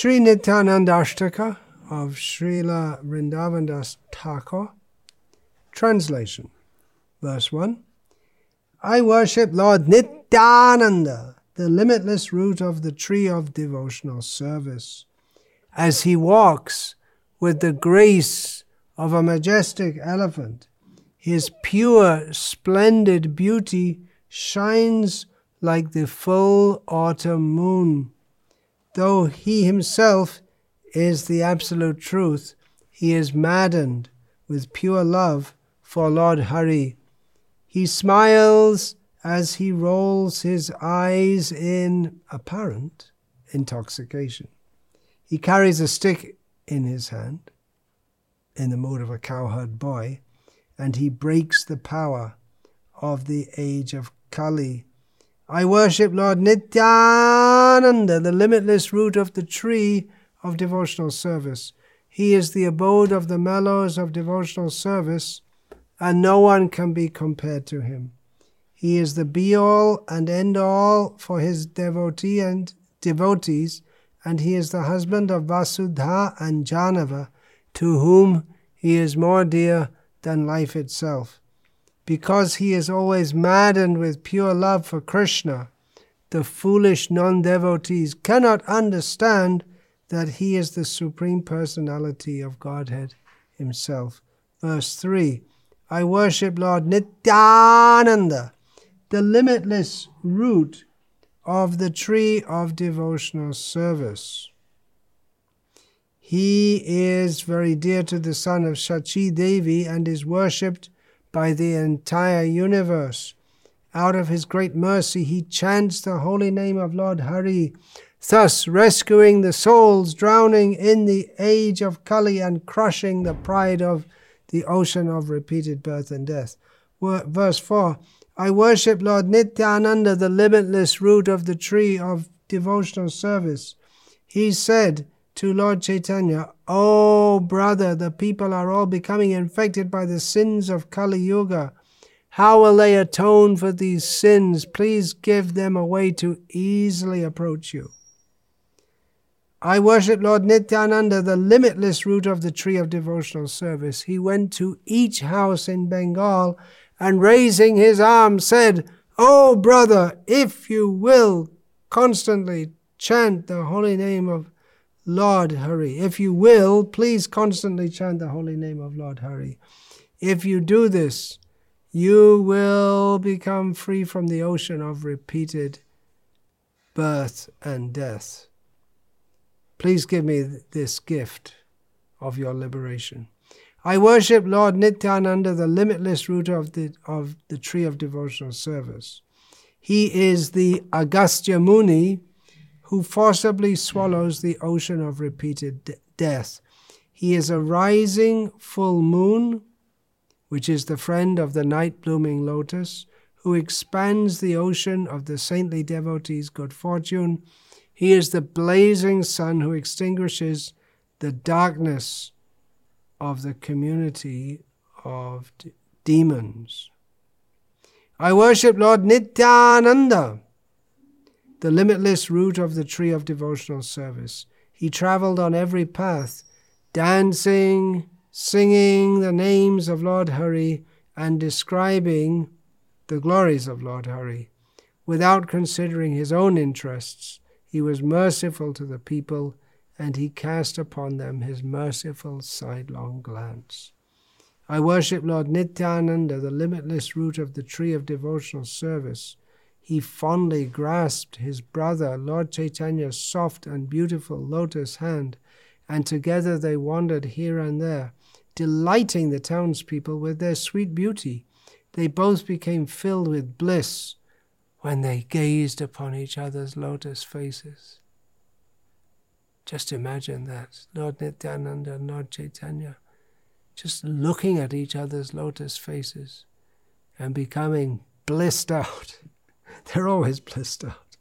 Sri Nityananda Ashtaka of Srila Vrindavandas Thakur. Translation Verse 1 I worship Lord Nityananda, the limitless root of the tree of devotional service. As he walks with the grace of a majestic elephant, his pure, splendid beauty shines like the full autumn moon. Though he himself is the absolute truth, he is maddened with pure love for Lord Hari. He smiles as he rolls his eyes in apparent intoxication. He carries a stick in his hand, in the mood of a cowherd boy, and he breaks the power of the age of Kali. I worship Lord Nityananda, the limitless root of the tree of devotional service. He is the abode of the mellows of devotional service, and no one can be compared to him. He is the be all and end all for his devotee and devotees, and he is the husband of Vasudha and Jahnava, to whom he is more dear than life itself. Because he is always maddened with pure love for Krishna, the foolish non devotees cannot understand that he is the Supreme Personality of Godhead Himself. Verse 3 I worship Lord Nityananda, the limitless root of the tree of devotional service. He is very dear to the son of Shachi Devi and is worshipped by the entire universe. Out of his great mercy, he chants the holy name of Lord Hari, thus rescuing the souls drowning in the age of Kali and crushing the pride of the ocean of repeated birth and death. Verse 4 I worship Lord Nityananda, the limitless root of the tree of devotional service. He said to Lord Chaitanya, Oh, brother, the people are all becoming infected by the sins of Kali Yuga. How will they atone for these sins? Please give them a way to easily approach you. I worship Lord Nityananda, the limitless root of the tree of devotional service. He went to each house in Bengal and raising his arm said, Oh, brother, if you will constantly chant the holy name of Lord Hari. If you will, please constantly chant the holy name of Lord Hari. If you do this, you will become free from the ocean of repeated birth and death. Please give me this gift of your liberation. I worship Lord Nityananda, the limitless root of the, of the tree of devotional service. He is the Agastya Muni who forcibly swallows the ocean of repeated de- death. He is a rising full moon, which is the friend of the night blooming lotus, who expands the ocean of the saintly devotee's good fortune he is the blazing sun who extinguishes the darkness of the community of d- demons. I worship Lord Nityananda, the limitless root of the tree of devotional service. He traveled on every path, dancing, singing the names of Lord Hari, and describing the glories of Lord Hari, without considering his own interests he was merciful to the people, and he cast upon them his merciful sidelong glance. I worship Lord Nityananda, the limitless root of the tree of devotional service. He fondly grasped his brother, Lord Chaitanya's soft and beautiful lotus hand, and together they wandered here and there, delighting the townspeople with their sweet beauty. They both became filled with bliss when they gazed upon each other's lotus faces. Just imagine that, Lord Nityananda and Lord Chaitanya, just looking at each other's lotus faces and becoming blissed out. They're always blissed out.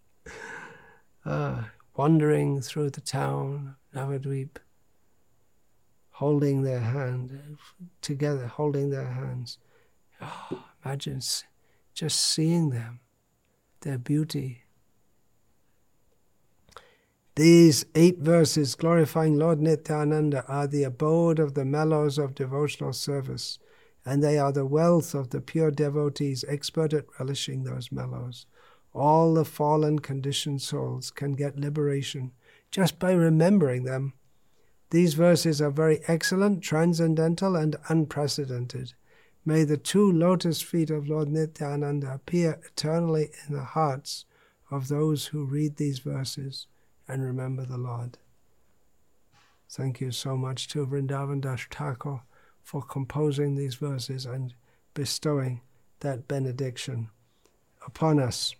Uh, wandering through the town, Navadvip, holding their hand together, holding their hands. Oh, imagine just seeing them their beauty. These eight verses glorifying Lord Nityananda are the abode of the mellows of devotional service, and they are the wealth of the pure devotees expert at relishing those mellows. All the fallen conditioned souls can get liberation just by remembering them. These verses are very excellent, transcendental, and unprecedented. May the two lotus feet of Lord Nityananda appear eternally in the hearts of those who read these verses and remember the Lord. Thank you so much to Vrindavan Das Thakur for composing these verses and bestowing that benediction upon us.